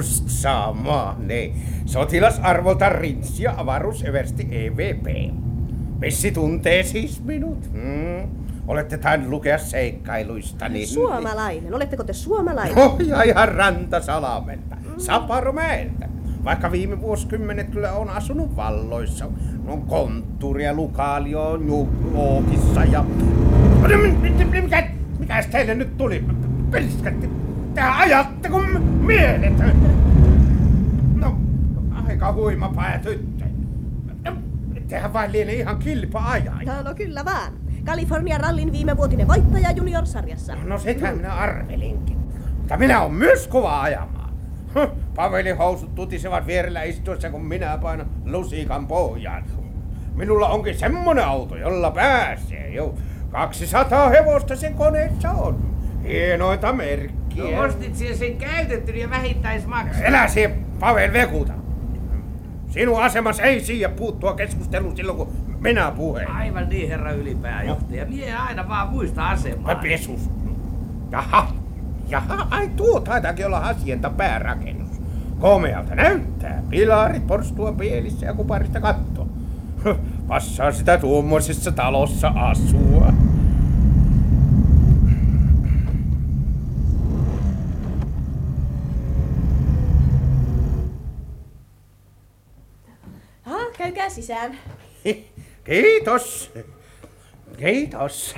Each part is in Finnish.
Just sama, ne. Sotilasarvolta Rins ja avaruuseversti EVP. Messi tuntee siis minut. Hmm. Olette tainnut lukea seikkailuistani. Suomalainen. Oletteko te suomalainen? Ohjaaja Rantasalamenta. Saparomäeltä. Vaikka viime vuosikymmenet kyllä on asunut valloissa. No konttuuri ja lukaalio New Yorkissa ja... Mikä, mikäs teille nyt tuli? Pelskatti. Te ajatte kuin miehet. No, aika huima pää tyttö. Tehän vain lienee ihan kilpa ajaa. No, no kyllä vaan. Kalifornian rallin viime vuotinen voittaja junior-sarjassa. No sitä minä arvelinkin. Mutta minä on myös kova ajamaan. Pavelin housut tutisevat vierellä istuessa, kun minä painan lusikan pohjaan. Minulla onkin semmonen auto, jolla pääsee jo. 200 hevosta sen koneessa on. Hienoita merkkiä. No, ostit siihen sen käytetty ja vähittäismaksu. Elä siihen, Pavel Vekuta. Sinun asemas ei siihen puuttua keskusteluun silloin, kun minä puheen. Aivan niin, herra ylipääjohtaja. Mie aina vaan muista asemaa. Pesus. Jaha. Jaha, ai tuo taitaakin olla hasienta päärakennus. Komealta näyttää. Pilarit porstua pielissä ja kuparista katto. Passaa sitä tuommoisessa talossa asua. Sisään. Kiitos. Kiitos.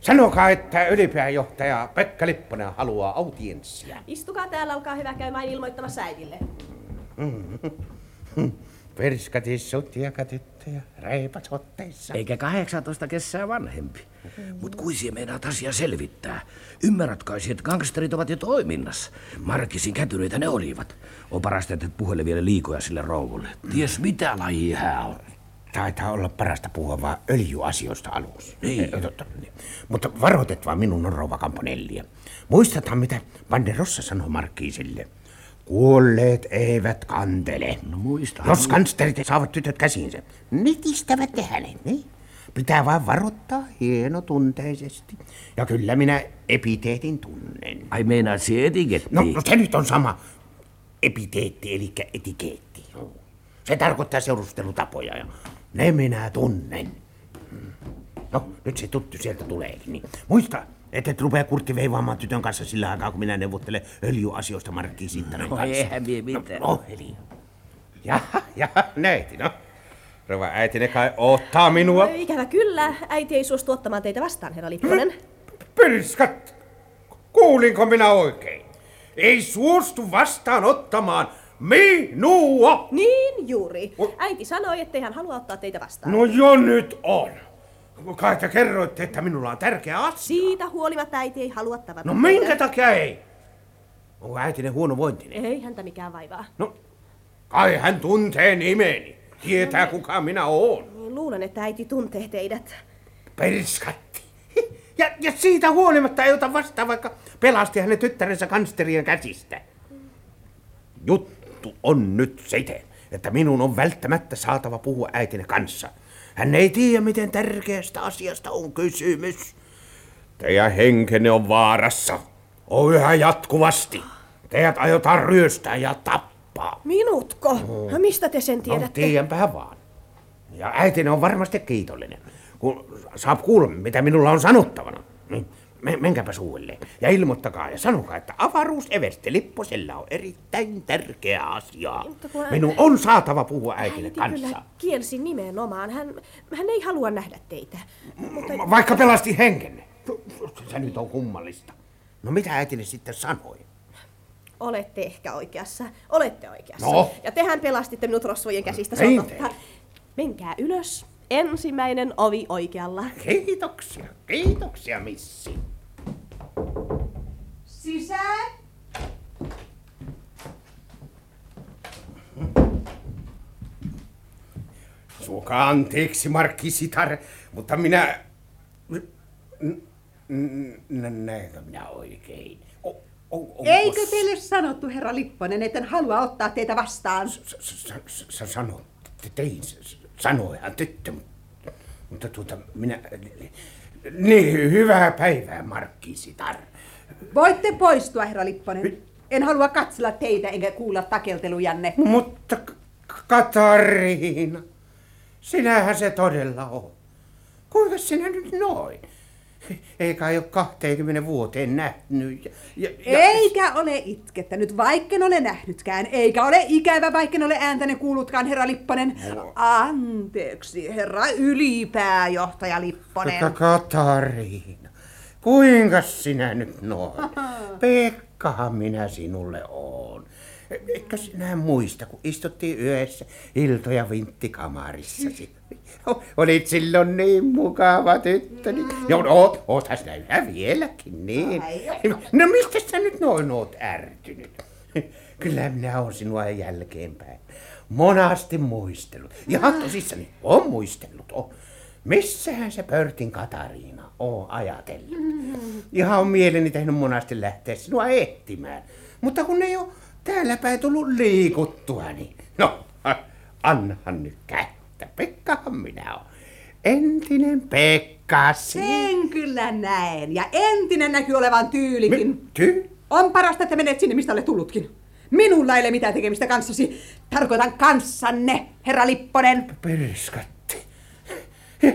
Sanokaa, että ylipääjohtaja Pekka Lipponen haluaa audienssia. Istukaa täällä, olkaa hyvä käymään ilmoittamassa äidille. Perskatissut ja tyttöjä reipat otteissa. Eikä 18 kesää vanhempi. Mut kuisia meinaat asia selvittää. Ymmärrät kai, että gangsterit ovat jo toiminnassa. Markisin kätyneitä ne olivat. On parasta, että et puhele vielä liikoja sille rouvulle. Ties mitä lajia hän on. Taitaa olla parasta puhua vaan öljyasioista aluksi. Niin. Eh, totta, niin. Mutta varoitet vaan minun on rouva Kamponellia. Muistathan, mitä Banderossa sanoi Markkiisille. Kuolleet eivät kantele. No muista. Jos kansterit saavat tytöt käsiinsä, nitistävät ne hänet, niin? Pitää vaan varoittaa hienotunteisesti. Ja kyllä minä epiteetin tunnen. Ai meinaat se etiketti? No, no se nyt on sama. Epiteetti, eli etikeetti. No. Se tarkoittaa seurustelutapoja ja ne minä tunnen. No, nyt se tuttu sieltä tuleekin. Niin. Muista, että et rupea kurtti veivaamaan tytön kanssa sillä aikaa, kun minä neuvottelen öljyasioista Markki No kanssa. eihän vie mitään. No, no eli. Jaha, jaha, neiti, no. Rova äiti, ne kai ottaa minua. Ikävä kyllä, äiti ei suostu ottamaan teitä vastaan, herra Lipponen. Pyrskat! Kuulinko minä oikein? Ei suostu vastaanottamaan minua! Niin juuri. Äiti sanoi, ettei hän halua ottaa teitä vastaan. No jo nyt on. Kai te kerroitte, että minulla on tärkeä asia. Siitä huolimatta äiti ei halua tavata No minkä teitä. takia ei? Onko äitinen huono vointinen? Ei häntä mikään vaivaa. No, kai hän tuntee nimeni. Tietää kuka minä oon. Niin Luulen, että äiti tuntee teidät. Perskatti. Ja, ja siitä huolimatta ei ota vastaan, vaikka pelasti hänen tyttärensä kansterien käsistä. Juttu on nyt siten, että minun on välttämättä saatava puhua äitini kanssa. Hän ei tiedä, miten tärkeästä asiasta on kysymys. Teidän henkenne on vaarassa. On yhä jatkuvasti. Teidät aiotaan ryöstää ja tappaa. Minutko? No, mistä te sen No, tiedätte? tiedänpä vaan. Ja äitini on varmasti kiitollinen, kun saa kuulla, mitä minulla on sanottavana. Niin, me, menkääpä suulle ja ilmoittakaa ja sanokaa, että avaruuseversti Lipposella on erittäin tärkeä asia. Kun Minun on saatava puhua äitini Äiti kanssa. kyllä kielsi nimenomaan. Hän, hän ei halua nähdä teitä. Mutta Vaikka pelasti henkenne. Se nyt on kummallista. No mitä äitini sitten sanoi? olette ehkä oikeassa. Olette oikeassa. No. Ja tehän pelastitte minut rosvojen käsistä. Se on totta. Menkää ylös. Ensimmäinen ovi oikealla. Kiitoksia, kiitoksia missi. Sisään! Suokaa anteeksi, Markki Sitar, mutta minä... N- n- n- Näenkö minä oikein? O, o, onko Eikö teille sanottu, herra Lipponen, etten halua ottaa teitä vastaan? s- s- s- Sä sanoit, tein, sanoihan tyttö, mutta, mutta tuota, minä... Niin, hyvää päivää, Markki Sitar. Voitte poistua, herra Lipponen. En halua katsella teitä enkä kuulla takeltelujanne. Mutta K- Katariina, sinähän se todella on. Kuinka sinä nyt noin? Eikä ole 20 vuoteen nähnyt. Ja, ja, ja- Eikä ole itkettänyt, vaikken ole nähnytkään. Eikä ole ikävä, vaikken ole ääntäne kuullutkaan, herra Lipponen. Anteeksi, herra ylipääjohtaja Lipponen. Ka- Katariina, kuinka sinä nyt noin? Pekkahan minä sinulle oon. Eikö sinä muista, kun istuttiin yössä iltoja vinttikamarissasi? Olit silloin niin mukava tyttöni. Joo, oot, oothan sinä yhä vieläkin, niin. No mistä sä nyt noin oot ärtynyt? Kyllä minä oon sinua jälkeenpäin monasti muistellut. Ihan tosissani, on muistellut, on. Missähän se Pörtin Katariina on ajatellut? Ihan on mieleni tehnyt monasti lähteä sinua etsimään. Mutta kun ei ole täällä päin tullut liikuttua, niin no, annahan nyt kättä. Pekkahan minä oon. Entinen Pekka. Sen kyllä näen. Ja entinen näkyy olevan tyylikin. Ty? On parasta, että menet sinne, mistä olet tullutkin. Minulla ei ole mitään tekemistä kanssasi. Tarkoitan kanssanne, herra Lipponen. Perskatti.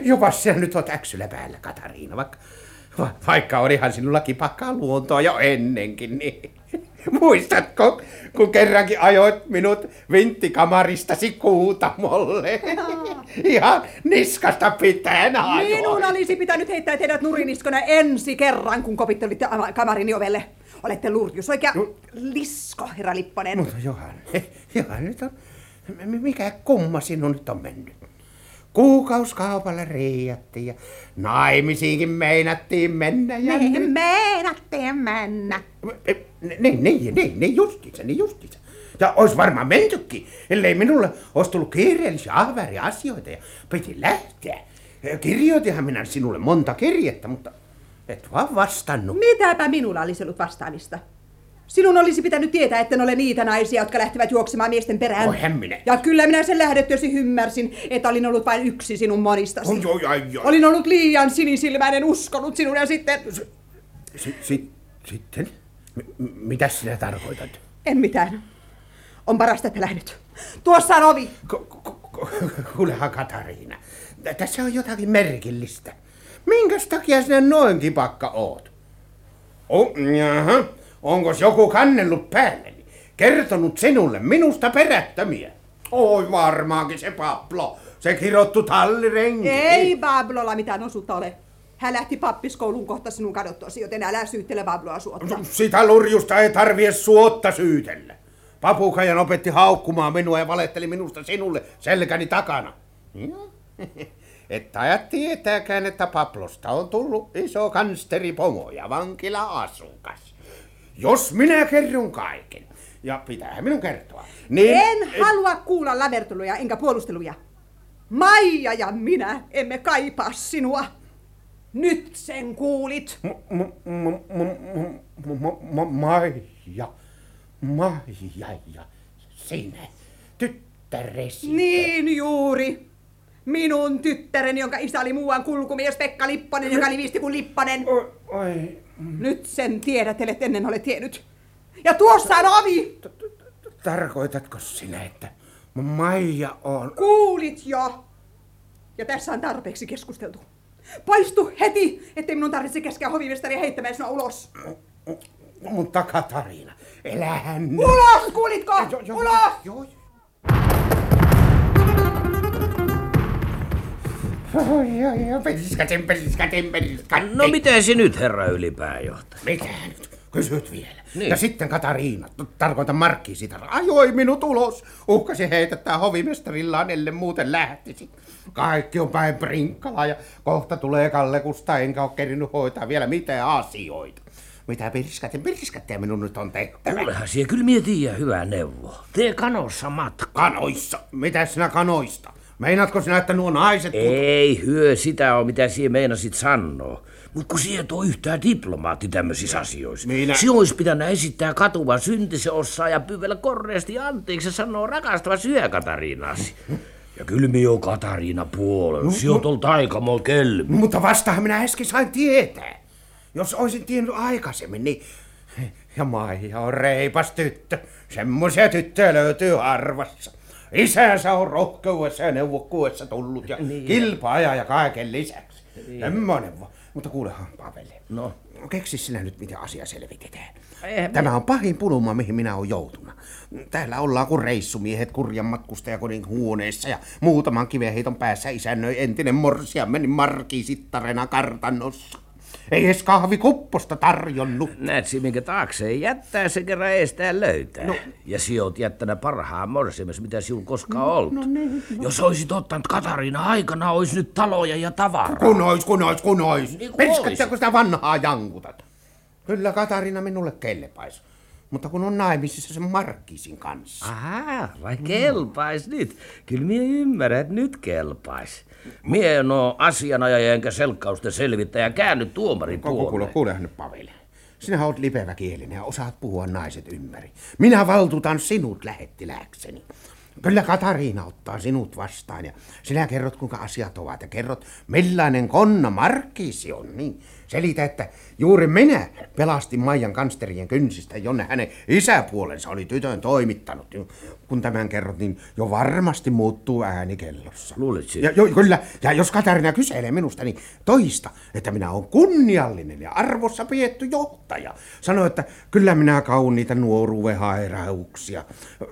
Jopa sinä nyt oot äksylä päällä, Katariina, vaikka, va, vaikka olihan sinulla kipakkaa luontoa jo ennenkin, niin muistatko, kun kerrankin ajoit minut vinttikamaristasi kuutamolle? Ihan niskasta pitäen ajoin. Minun olisi pitänyt heittää teidät nuriniskona ensi kerran, kun kopittelitte ama- kamarini ovelle. Olette lurjus, oikea lisko, herra Lipponen. Mutta Johan, Johan nyt on, mikä kumma sinun nyt on mennyt? Kuukauskaupalla riiattiin ja naimisiinkin meinattiin mennä ja... Me meinaatte mennä. Niin, niin, niin, niin justiinsa, niin justiinsa. Ja ois varmaan mentykin, ellei minulle olisi tullut kiireellisiä ahväriä asioita ja piti lähteä. Kirjoitinhan minä sinulle monta kirjettä, mutta et vaan vastannut. Mitäpä minulla olisi ollut vastaamista? Sinun olisi pitänyt tietää, etten ole niitä naisia, jotka lähtevät juoksemaan miesten perään. Oi, en minä. Ja kyllä minä sen lähdettyäsi ymmärsin, että olin ollut vain yksi sinun monistasi. Oi, oi, oi, oi. Olin ollut liian sinisilmäinen, uskonut sinun ja sitten... Si- si- sitten? M- mitä sinä tarkoitat? En mitään. On parasta, että lähdet. Tuossa on ovi. Ku- ku- ku- Kuulehan Katariina, tä- tässä on jotakin merkillistä. Minkäs takia sinä noin kipakka oot? Oh, jaha. Onko joku kannellut päälleni? Kertonut sinulle minusta perättömiä? Oi varmaankin se Pablo. Se kirottu tallirenki. Ei Bablolla mitään osuutta ole. Hän lähti pappiskouluun kohta sinun kadottuasi, joten älä syyttele Babloa suotta. Sitä lurjusta ei tarvitse suotta syytellä. Papukajan opetti haukkumaan minua ja valehteli minusta sinulle selkäni takana. Että ajat tietääkään, että Paplosta on tullut iso kansteripomo ja vankila-asukas. Jos minä kerron kaiken, ja pitää minun kertoa, niin... En halua kuulla läverteluja enkä puolusteluja. Maija ja minä emme kaipaa sinua. Nyt sen kuulit. Maija, Maija ja sinä, tyttäresi. Niin juuri. Minun tyttäreni, jonka isä oli muuan kulkumies Pekka Lipponen, joka livisti kuin Lipponen. Oi, oi, Nyt sen tiedät, ellet ennen ole tiennyt. Ja tuossa on ovi! tarkoitatko sinä, että Maija on... Kuulit jo! Ja tässä on tarpeeksi keskusteltu. Poistu heti, ettei minun tarvitse käskeä hovimestaria heittämään sinua ulos. Mutta Katariina, elähän... Ulos, kuulitko? Jo- jo- Ulos! Joo. Oi, No miten se nyt, herra ylipääjohtaja? Mitä nyt? Kysyt vielä. Niin. Ja sitten Katariina, t- tarkoitan Markki sitä, ajoi minut ulos. Uhkasi heitättää hovimestarillaan, ellei muuten lähtisi. Kaikki on päin prinkkalaa ja kohta tulee Kalle Kusta, enkä ole kerinyt hoitaa vielä mitään asioita. Mitä pirskaten, pirskaten minun nyt on tehtävä? Kuulehan siellä kyllä mie tiedä hyvä neuvo. Tee kanossa matka. Kanoissa? Mitä sinä kanoista? Meinaatko sinä, että nuo naiset... Ei hyö sitä on, mitä siihen meinasit sanoa. Mutta kun siihen on yhtään diplomaatti tämmöisissä asioissa. Minä- Se olisi pitänyt esittää katuvan syntisen osaa ja pyydellä korreasti anteeksi ja sanoa rakastava syö Katariinasi. Ja kyllä minä oon Katariina puolella. Se on tuolta kelmi. Mutta vastahan minä äsken sain tietää. Jos olisin tiennyt aikaisemmin, niin Ja Maija on reipas tyttö. Semmoisia tyttöjä löytyy harvassa. Isänsä on rohkeudessa ja neuvokkuudessa tullut ja niin. kilpaaja ja kaiken lisäksi. Niin. Mutta kuulehan, Paveli. No. Keksi sinä nyt, miten asia selvitetään. Eihän Tämä on pahin pulma, mihin minä olen joutunut. Täällä ollaan kuin reissumiehet kurjan matkustajakodin huoneessa ja muutaman kiveheiton päässä isännöi entinen morsiammeni markiisittarena kartanossa. Ei edes kahvikupposta tarjonnut. Näet si, minkä taakse ei jättää, se kerran estää löytää. No. Ja si oot jättänyt parhaan morsiames, mitä sinulla koskaan no, ollut. No, niin, no. Jos olisit ottanut Katariina aikana, olisi nyt taloja ja tavaraa. Kun ois, kun ois, kun ois. Niin kun Perskatteko sitä vanhaa jankutat? Kyllä Katariina minulle kelpaisi. Mutta kun on naimisissa sen Markkisin kanssa. Aha, vai kelpais nyt? Kyllä minä ymmärrän, että nyt kelpais. Mie en oo asianajaja enkä selkkausten selvittäjä käänny tuomarin Kuule, puolelle. kuulehan nyt Paveli. Sinä olet lipeväkielinen ja osaat puhua naiset ympäri. Minä valtuutan sinut lähettilääkseni. Kyllä Katariina ottaa sinut vastaan ja sinä kerrot kuinka asiat ovat ja kerrot millainen konna Markkiisi on. Niin selitä, että juuri minä pelastin Maijan kansterien kynsistä, jonne hänen isäpuolensa oli tytön toimittanut. Kun tämän kerrot, niin jo varmasti muuttuu ääni kellossa. Luulitsi? Ja, jo, kyllä, ja jos Katarina kyselee minusta, niin toista, että minä olen kunniallinen ja arvossa pietty johtaja. Sano, että kyllä minä kauniita nuoruuden hairauksia.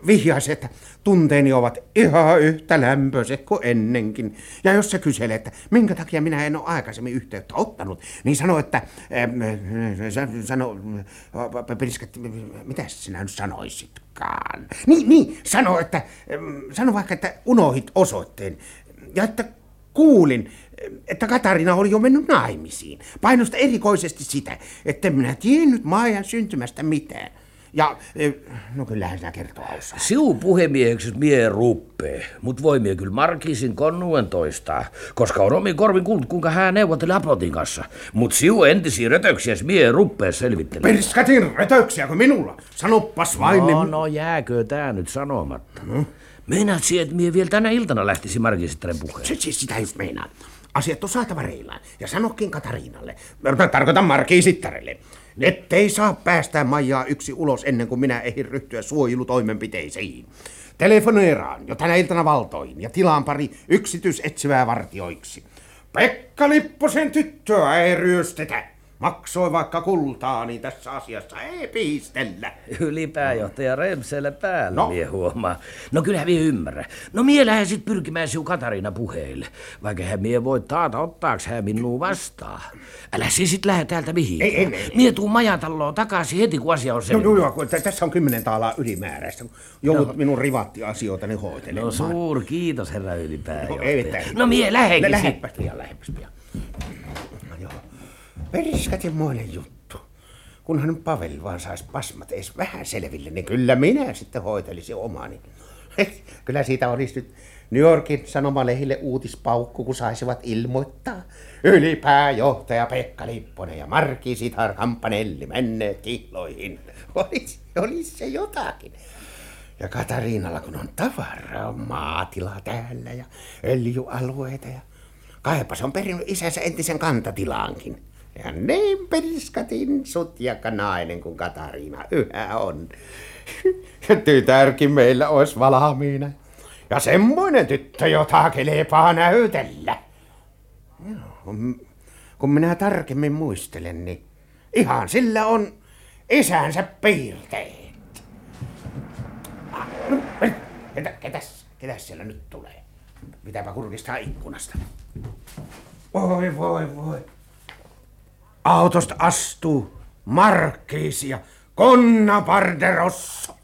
Vihjaisi, että tunteeni ovat ihan yhtä lämpöiset kuin ennenkin. Ja jos se kyselee, että minkä takia minä en ole aikaisemmin yhteyttä ottanut, niin sano, että... Ähm, sa- sano, Peliska, mitä sinä nyt sanoisitkaan? Niin, niin, sano, että... Sano vaikka, että unohit osoitteen. Ja että kuulin, että Katarina oli jo mennyt naimisiin. Painosta erikoisesti sitä, että minä tiennyt Maijan syntymästä mitään. Ja, eh, no kyllähän sinä kertoo osaa. Siu puhemieheksi mie ruppee, mut voi mie kyllä Markisin konnuen toistaa, koska on omin korvin kuullut, kuinka hän neuvotteli Aplotin kanssa. Mut siu entisiä rötöksiä mie ruppee selvittelemään. Perskatin rötöksiä kuin minulla. Sanoppas vain. No, no jääkö tää nyt sanomatta? No. Meinaat sie, että mie vielä tänä iltana lähtisi Markisittaren puheen? Sitä just meinaan. Asiat on saatava reilaan. Ja sanokin Katariinalle, tar- tarkoitan Markiisittarelle, ettei saa päästää Maijaa yksi ulos ennen kuin minä ehdin ryhtyä suojelutoimenpiteisiin. Telefoneeraan jo tänä iltana valtoin ja tilaan pari yksityisetsivää vartioiksi. Pekka Lipposen tyttöä ei ryöstetä. Maksoi vaikka kultaa, niin tässä asiassa ei piistellä. Ylipääjohtaja Remselle päällä, No. no. mie huomaa. No kyllähän mie ymmärrä. No mie lähden sit pyrkimään siu Katariina puheille. Vaikka hän mie voi taata ottaaks hän minua vastaan. Älä siis sit lähde täältä mihinkään. Ei, ei, ei. Mie tuu majatalloon takaisin heti, kun asia on No, selvä. joo, joo, kun tä- tässä on kymmenen taalaa ylimääräistä. Joudut minun rivattiasioitani No hoitelemaan. suur kiitos, herra ylipääjohtaja. No, ei mitään. No mie lähenkin. Lähepäs pian, lähepäs pian. No joo. Periskatinmoinen juttu. Kunhan Pavel vaan saisi pasmat edes vähän selville, niin kyllä minä sitten hoitelisin omani. Kyllä siitä olisi nyt New Yorkin sanomalehille uutispaukku, kun saisivat ilmoittaa. Ylipääjohtaja Pekka Lipponen ja Marki Sitar Kampanelli menneet kihloihin. Olisi, olisi se jotakin. Ja Katariinalla, kun on tavaraa, on maatila täällä ja öljyalueita ja kaipa se on perinnyt isänsä entisen kantatilaankin. Ja niin periskatin sutjakka nainen kuin Katariina yhä on. Tytärkin meillä olisi valmiina. Ja semmoinen tyttö, jota kelepaa näytellä. Joo, kun minä tarkemmin muistelen, niin ihan sillä on isänsä piirteet. Ah, no, Ketä, ketäs, ketäs siellä nyt tulee? Pitääpä kurkistaa ikkunasta. Voi, voi, voi. Autosta astuu Markkiis ja Konna Barderosso.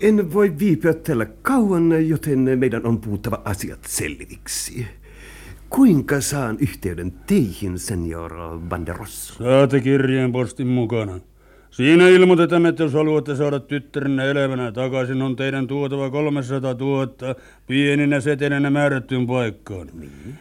En voi viipyä täällä kauan, joten meidän on puhuttava asiat selviksi. Kuinka saan yhteyden teihin, senior Banderossa? Saatte kirjeenpostin mukana. Siinä ilmoitetaan, että jos haluatte saada tyttärenne elävänä takaisin, on teidän tuotava 300 000 pieninä setelinä määrättyyn paikkaan.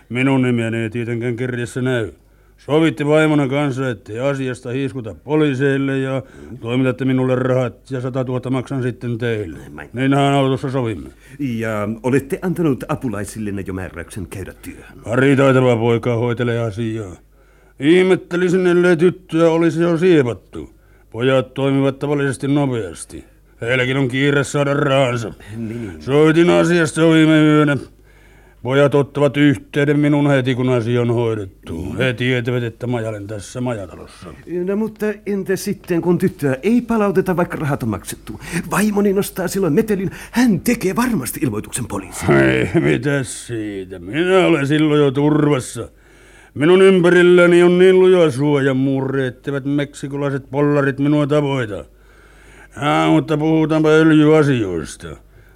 Minun nimiäni ei tietenkään kirjassa näy. Sovitte vaimona kanssa, ettei asiasta hiiskuta poliiseille ja toimitatte minulle rahat ja 100 000 maksan sitten teille. Niinhän autossa sovimme. Ja olette antanut apulaisillenne jo määräyksen käydä työhön. Pari taitava poika hoitelee asiaa. Ihmettelisin, ellei tyttöä olisi jo siepattu. Pojat toimivat tavallisesti nopeasti. Heilläkin on kiire saada rahansa. Soitin asiasta viime yönä. Pojat ottavat yhteyden minun heti, kun asia on hoidettu. He tietävät, että majalen tässä majatalossa. No mutta entä sitten, kun tyttöä ei palauteta, vaikka rahat on maksettu? Vaimoni nostaa silloin metelin. Hän tekee varmasti ilmoituksen poliisiin. Ei, mitä siitä? Minä olen silloin jo turvassa. Minun ympärilläni on niin luja suojamurre, etteivät meksikolaiset pollarit minua tavoita. Ja, mutta puhutaanpa öljyasioista.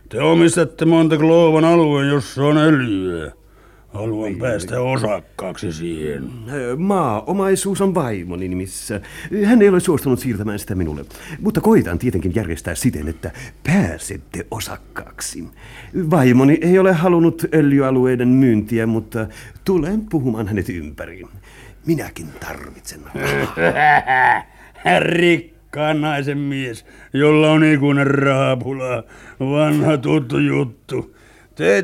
Te omistatte monta Glovan alueen, jossa on öljyä. Haluan päästä osakkaaksi siihen. Maa-omaisuus on vaimoni nimissä. Hän ei ole suostunut siirtämään sitä minulle. Mutta koitan tietenkin järjestää siten, että pääsette osakkaaksi. Vaimoni ei ole halunnut öljyalueiden myyntiä, mutta tulen puhumaan hänet ympäri. Minäkin tarvitsen rahaa. Rikkaan naisen mies, jolla on ikuinen rahapula. Vanha tuttu juttu.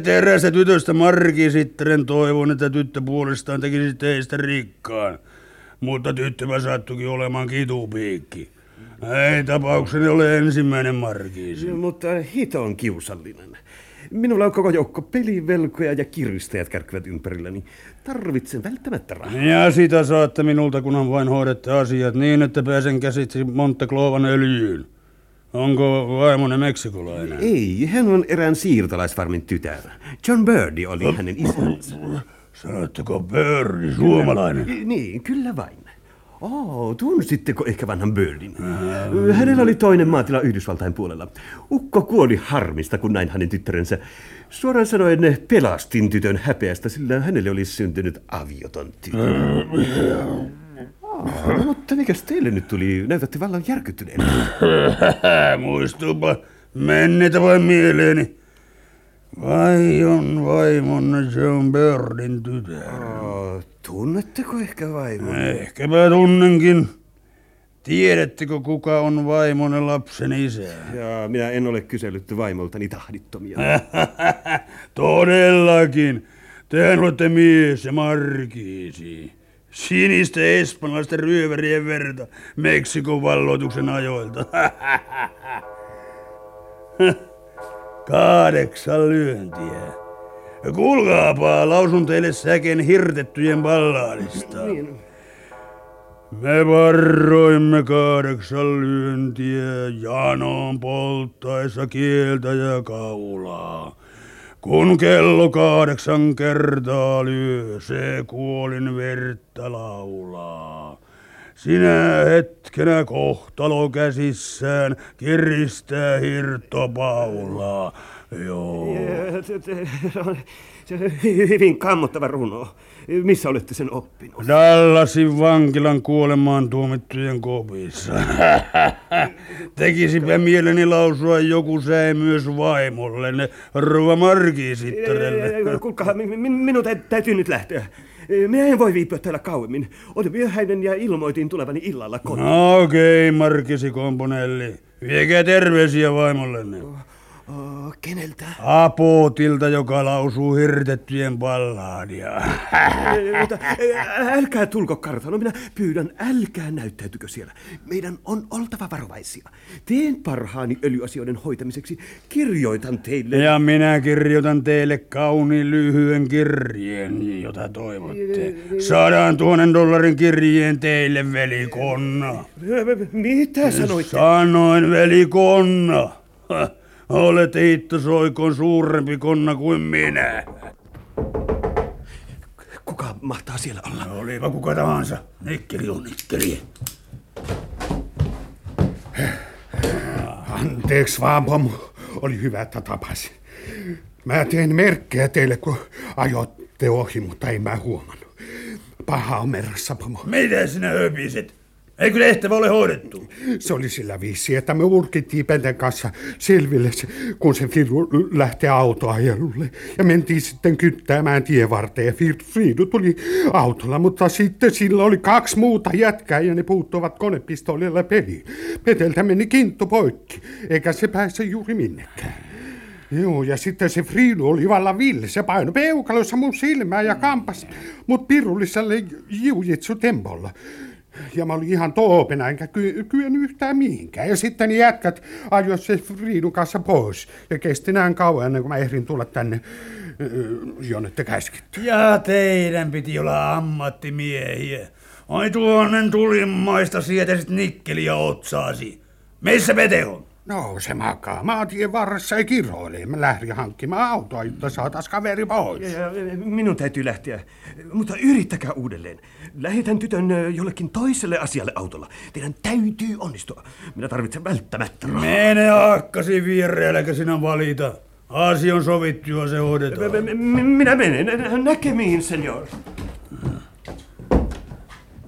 Te erästä tytöstä markisittaren toivon, että tyttö puolestaan tekisi teistä rikkaan. Mutta tyttövä sattukin olemaan kitupiikki. Ei tapaukseni ole ensimmäinen markiisi. Mutta hito on kiusallinen. Minulla on koko joukko pelivelkoja ja kiristäjät kärkkyvät ympärilläni. Tarvitsen välttämättä rahaa. Ja sitä saatte minulta, kunhan vain hoidatte asiat niin, että pääsen käsitsi Monteclovan öljyyn. Onko vaimone meksikolainen? Ei, hän on erään siirtolaisfarmin tytär. John Birdie oli hänen isänsä. Sanotteko Birdie, suomalainen? Niin, kyllä vain. Oh, tunsitteko ehkä vanhan Birdin? Hänellä oli toinen maatila Yhdysvaltain puolella. Ukko kuoli harmista, kun näin hänen tyttärensä. Suoraan sanoen pelastin tytön häpeästä, sillä hänelle oli syntynyt avioton tytö. Oh, mutta mikäs teille nyt tuli? Näytätte vallan järkyttyneen. Muistuupa menneitä vai mieleeni. Vai on vaimon John Birdin tytär? Oh, tunnetteko ehkä vaimon? Ehkäpä tunnenkin. Tiedättekö, kuka on vaimon lapsen isä? Ja minä en ole kysellyt vaimoltani tahdittomia. Todellakin. Tehän olette mies ja markiisi. Sinistä espanjalaisten ryövärien verta Meksikon valloituksen ajoilta. Kahdeksan lyöntiä. Kuulkaapa, lausun teille säken hirtettyjen ballaadista. Me varroimme kahdeksan lyöntiä janoon polttaessa kieltä ja kaulaa. Kun kello kahdeksan kertaa lyö, se kuolin verta laulaa. Sinä hetkenä kohtalo käsissään kiristää hirttopaulaa. Joo. Se on hyvin kammottava runo. Missä olette sen oppinut? Dallasin vankilan kuolemaan tuomittujen kopissa. Tekisipä mieleni lausua joku säe myös vaimolle, ne rouva markiisittarelle. Kuulkaa, mi- mi- minun tä- täytyy nyt lähteä. Minä en voi viipyä täällä kauemmin. Olin myöhäinen ja ilmoitin tulevani illalla kotiin. No okei, okay, Markisi Komponelli. Viekää terveisiä vaimollenne. Oh, keneltä? Apotilta, joka lausuu hirtettyjen ballaadia. Mutta älkää tulko kartano, minä pyydän, älkää näyttäytykö siellä. Meidän on oltava varovaisia. Teen parhaani öljyasioiden hoitamiseksi. Kirjoitan teille. Ja minä kirjoitan teille kauniin lyhyen kirjeen, jota toivotte. Saadaan tuhannen dollarin kirjeen teille, velikonna. Mitä sanoitte? Sanoin velikonna. Olet hittosoikon suurempi konna kuin minä. Kuka mahtaa siellä olla? Olipa kuka tahansa. Nikkeli on nikkeli. Anteeksi vaan, pomo. Oli hyvä, että tapasin. Mä teen merkkejä teille, kun ajoitte ohi, mutta ei mä huomannut. Paha on meressä, pomo. Mitä sinä höpiset? Eikö tehtävä ole hoidettu? Se oli sillä viisi, että me urkittiin Penten kanssa selville, kun se Fridu lähti autoajelulle. Ja mentiin sitten kyttäämään tievarteen. Fridu tuli autolla, mutta sitten sillä oli kaksi muuta jätkää ja ne puuttuvat konepistoolilla peliin. Peteltä meni kinttu poikki, eikä se pääse juuri minnekään. Joo, ja sitten se Friidu oli valla ville. Se paino peukalossa mun silmää ja kampas mut pirulliselle jiujitsu tempolla. Ja mä olin ihan toopena, enkä ky- kyennyt yhtään mihinkään. Ja sitten jätkät ajoi se Friidun kanssa pois. Ja kesti näin kauan ennen kuin mä ehdin tulla tänne, jonne te käsketty. Ja teidän piti olla ammattimiehiä. Ai tuonnen tulimaista sietäisit nikkeliä otsaasi. Missä Pete on? No se makaa maantien varressa ja kiroilee. Mä lähdin hankkimaan autoa, jotta saatais kaveri pois. Ja, minun täytyy lähteä, mutta yrittäkää uudelleen. Lähetän tytön jollekin toiselle asialle autolla. Teidän täytyy onnistua. Minä tarvitsen välttämättä rahaa. Mene akkasi viereelläkö sinä valita. Asia on sovittu ja se hoidetaan. Minä menen. Näkemiin, senior.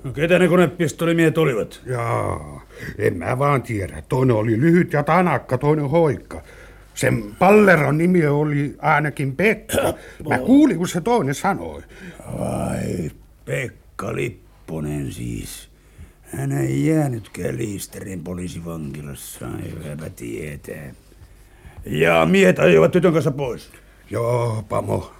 No, ketä ne konepistolimiehet olivat? Jaa, en mä vaan tiedä. Toinen oli lyhyt ja tanakka, toinen hoikka. Sen palleron nimi oli ainakin Pekka. Mä kuulin, kun se toinen sanoi. Vai, Pekka Lipponen siis. Hän ei jäänytkään Liisterin poliisivankilassa, hyväpä tietää. Ja miehet ajoivat tytön kanssa pois. Joo, Pamo.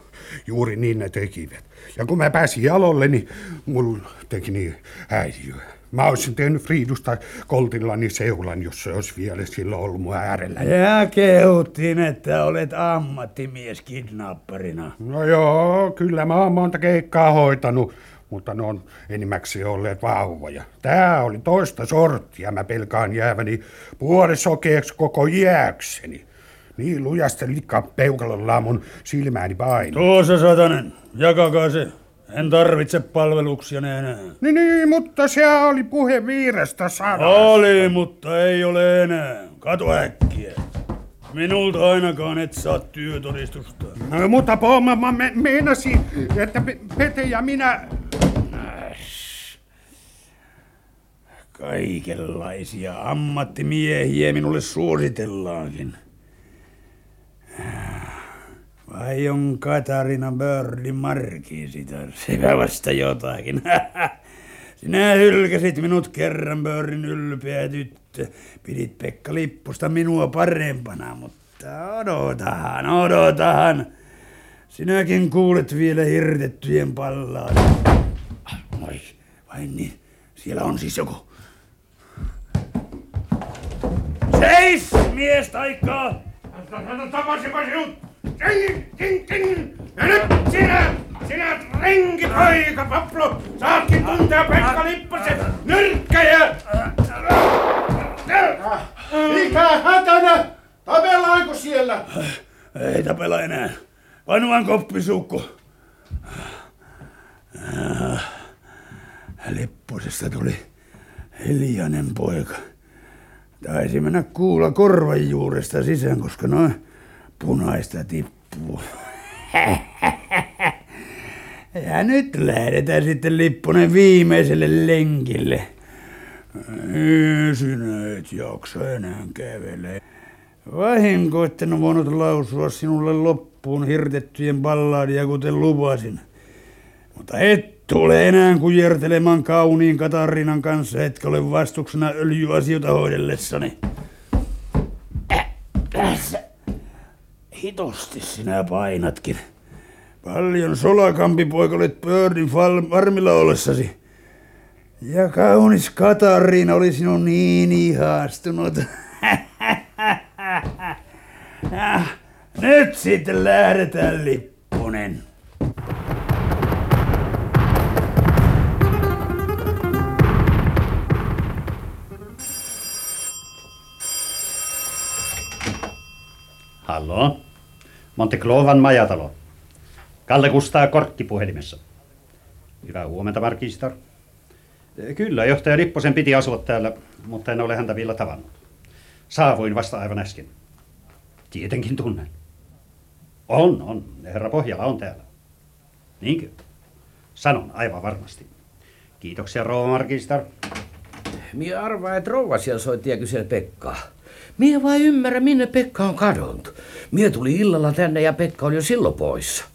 Juuri niin ne tekivät. Ja kun mä pääsin jalolle, niin mulla teki niin häiriö. Mä olisin tehnyt Friidusta koltillani seulan, jos se olisi vielä silloin ollut mun äärellä. Ja kehuttiin, että olet ammattimies kidnapparina. No joo, kyllä mä oon monta keikkaa hoitanut, mutta ne on enimmäkseen olleet vauvoja. Tää oli toista sorttia, mä pelkaan jääväni puolisokeeksi koko jääkseni. Niin lujasti likka peukalollaan mun silmääni paino. Tuossa satanen, jakakaa se. En tarvitse palveluksia enää. Niin, niin, mutta se oli puhe viidestä sadasta. Oli, mutta ei ole enää. Kato äkkiä. Minulta ainakaan et saa työtodistusta. No, mutta Pomma, mä me, meinasin, että Pete ja minä... Kaikenlaisia ammattimiehiä minulle suositellaankin. Vai on Katarina Bördi Markiisitar? Sepä vasta jotakin. Sinä hylkäsit minut kerran Bördin ylpeä tyttö. Pidit Pekka Lippusta minua parempana, mutta odotahan, odotahan. Sinäkin kuulet vielä hirtettyjen pallaan. Vai, vai niin, siellä on siis joku. Seis, mies taikkaa! Tapasinpa sinut! Ting, ting, ting! Ja nyt sinä, sinä renkipoika Paplo, saatkin tuntea Pekka Lipposen nyrkkäjä! Mikä hätänä? Tapellaanko siellä? Ei tapella enää. Vanuan koppisukko. Lipposesta tuli hiljainen poika. Taisi mennä kuulla korvan juuresta sisään, koska noin punaista tippuu. Ja nyt lähdetään sitten Lipponen viimeiselle lenkille. Ei sinä et jaksa enää kävele. Vahinko, etten ole voinut lausua sinulle loppuun hirtettyjen balladia, kuten lupasin. Mutta et tule enää kujertelemaan kauniin Katarinan kanssa, etkä ole vastuksena öljyasioita hoidellessani. Tässä. Hitosti sinä painatkin. Paljon solakampi poika olet Birdin varmilla ollessasi. Ja kaunis Katariina oli sinun niin ihastunut. Ja nyt sitten lähdetään, Lipponen. Hallo? Monte Clovan majatalo. Kalle Kustaa kortti puhelimessa. Hyvää huomenta, Markistor. Kyllä, johtaja Lipposen piti asua täällä, mutta en ole häntä vielä tavannut. Saavuin vasta aivan äsken. Tietenkin tunnen. On, on. Herra Pohjala on täällä. Niinkö? Sanon aivan varmasti. Kiitoksia, rouva Markistor. Mie arvaa, että rouva siellä soitti ja kyseli Pekkaa. Mie vai ymmärrä, minne Pekka on kadonnut. Mie tuli illalla tänne ja Pekka oli jo silloin poissa.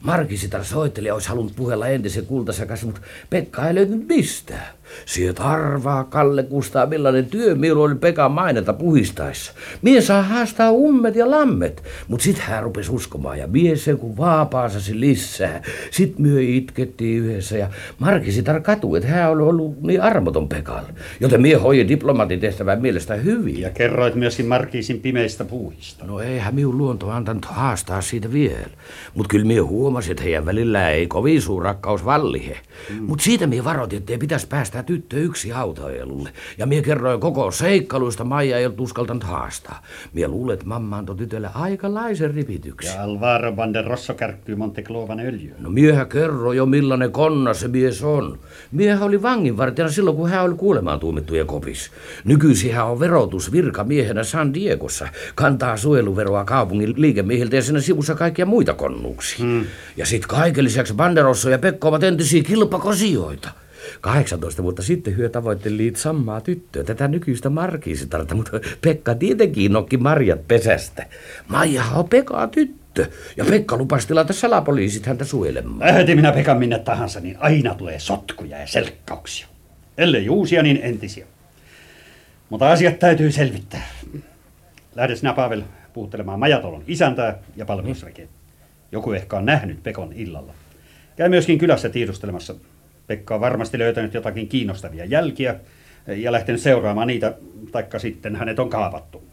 Markisitar soitteli ja olisi halunnut puhella entisen kultansa kanssa, mutta Pekka ei löytynyt mistään. Sieltä arvaa Kalle Kustaa, millainen työ minulla oli Pekan mainetta puhistaessa. Mie saa haastaa ummet ja lammet, mut sit hän rupesi uskomaan ja mie sen kun vaapaasasi lisää. Sit myö itkettiin yhdessä ja Markisitar katui, että hän oli ollut niin armoton Pekalle. Joten mie hoidin diplomatin tehtävän mielestä hyvin. Ja kerroit myöskin Markiisin pimeistä puuhista. No eihän minun luonto antanut haastaa siitä vielä. Mutta kyllä minä huomasin, että heidän välillä ei kovin suuri rakkaus vallihe. Mm. Mutta siitä minä varoitin, että ei pitäisi päästä tyttö yksi autoilulle. Ja minä kerroin koko seikkailuista Maija ei ollut uskaltanut haastaa. Minä luulen, että mamma antoi tytölle aikalaisen ripityksen. Ja Alvaro van der Rosso kärkkyy Monte Clovan öljyä. No miehän kerro jo millainen konna se mies on. Miehän oli vanginvartijana silloin, kun hän oli kuulemaan tuomittujen kopis. Nykyisin hän on verotus virkamiehenä San Diegossa. Kantaa suojeluveroa kaupungin liikemiehiltä ja siinä sivussa kaikkia muita konnuuksia. Hmm. Ja sitten kaiken lisäksi Banderosso ja Pekko ovat entisiä kilpakosioita. 18 vuotta sitten hyö tavoitteli samaa tyttöä, tätä nykyistä markiisitarta, mutta Pekka tietenkin nokki marjat pesästä. Maija on Pekka tyttö, ja Pekka lupasi tilata salapoliisit häntä suojelemaan. Lähetin minä Pekan minne tahansa, niin aina tulee sotkuja ja selkkauksia. Ellei uusia, niin entisiä. Mutta asiat täytyy selvittää. Lähde sinä, Pavel, puhuttelemaan Majatalon isäntää ja palvelusrekeä. Joku ehkä on nähnyt Pekon illalla. Käy myöskin kylässä tiedustelemassa. Pekka on varmasti löytänyt jotakin kiinnostavia jälkiä ja lähtenyt seuraamaan niitä, taikka sitten hänet on kaapattu.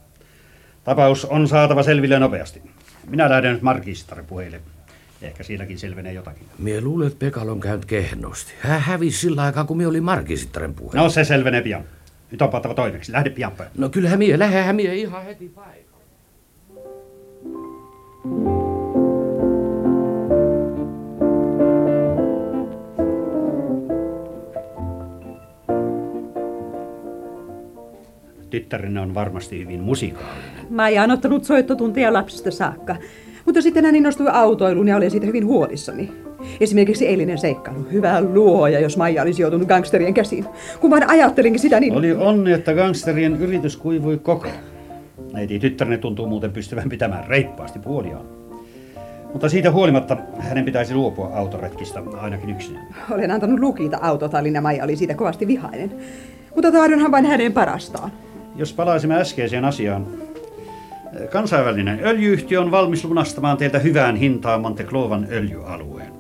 Tapaus on saatava selville nopeasti. Minä lähden nyt Markistarin puheille. Ehkä siinäkin selvenee jotakin. Mie luulen, että Pekalla on käynyt kehnosti. Hän hävisi sillä aikaa, kun mie oli Markisittaren puhe. No se selvenee pian. Nyt on pantava toimeksi. Lähde pian päin. No kyllähän mie, lähdehän mie ihan heti paikalle. Tyttärenne on varmasti hyvin musikaalinen. Maija on ottanut soittotunteja lapsista saakka. Mutta sitten hän innostui autoiluun ja olen siitä hyvin huolissani. Esimerkiksi eilinen seikkailu. Hyvä luoja, jos Maija olisi joutunut gangsterien käsiin. Kun vain ajattelinkin sitä niin... Oli onni, että gangsterien yritys kuivui kokonaan. Neiti tyttärne tuntuu muuten pystyvän pitämään reippaasti puoliaan. Mutta siitä huolimatta hänen pitäisi luopua autoretkistä ainakin yksinään. Olen antanut lukita autotallin ja Maija oli siitä kovasti vihainen. Mutta tahdonhan vain hänen parastaan. Jos palaisimme äskeiseen asiaan. Kansainvälinen öljyyhtiö on valmis lunastamaan teiltä hyvään hintaan Monte Clovan öljyalueen.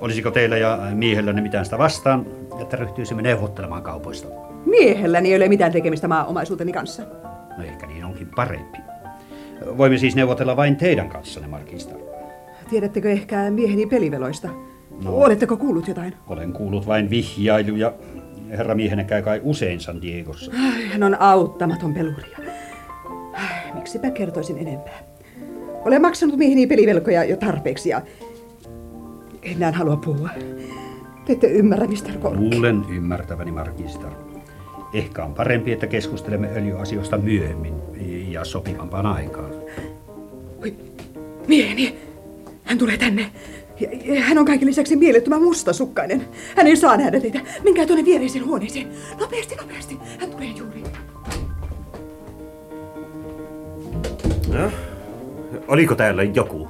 Olisiko teillä ja miehelläni mitään sitä vastaan, että ryhtyisimme neuvottelemaan kaupoista? Miehelläni ei ole mitään tekemistä maaomaisuuteni kanssa. No ehkä niin onkin parempi. Voimme siis neuvotella vain teidän kanssanne, Markista. Tiedättekö ehkä mieheni peliveloista? No. Oletteko kuullut jotain? Olen kuullut vain vihjailuja. Herra miehenne käy kai usein San Diegossa. Ai, hän on auttamaton peluri. Ai, Miksipä kertoisin enempää. Olen maksanut mieheni pelivelkoja jo tarpeeksi ja enää halua puhua. Te ette ymmärrä, Mr. Kork. Luulen ymmärtäväni, Markistar. Ehkä on parempi, että keskustelemme öljyasioista myöhemmin ja sopivampaan aikaan. Oi, mieheni! Hän tulee tänne. Hän on kaiken lisäksi mielettömän mustasukkainen. Hän ei saa nähdä teitä. Menkää tuonne viereiseen huoneeseen. Nopeasti, nopeasti. Hän tulee juuri. No, oliko täällä joku?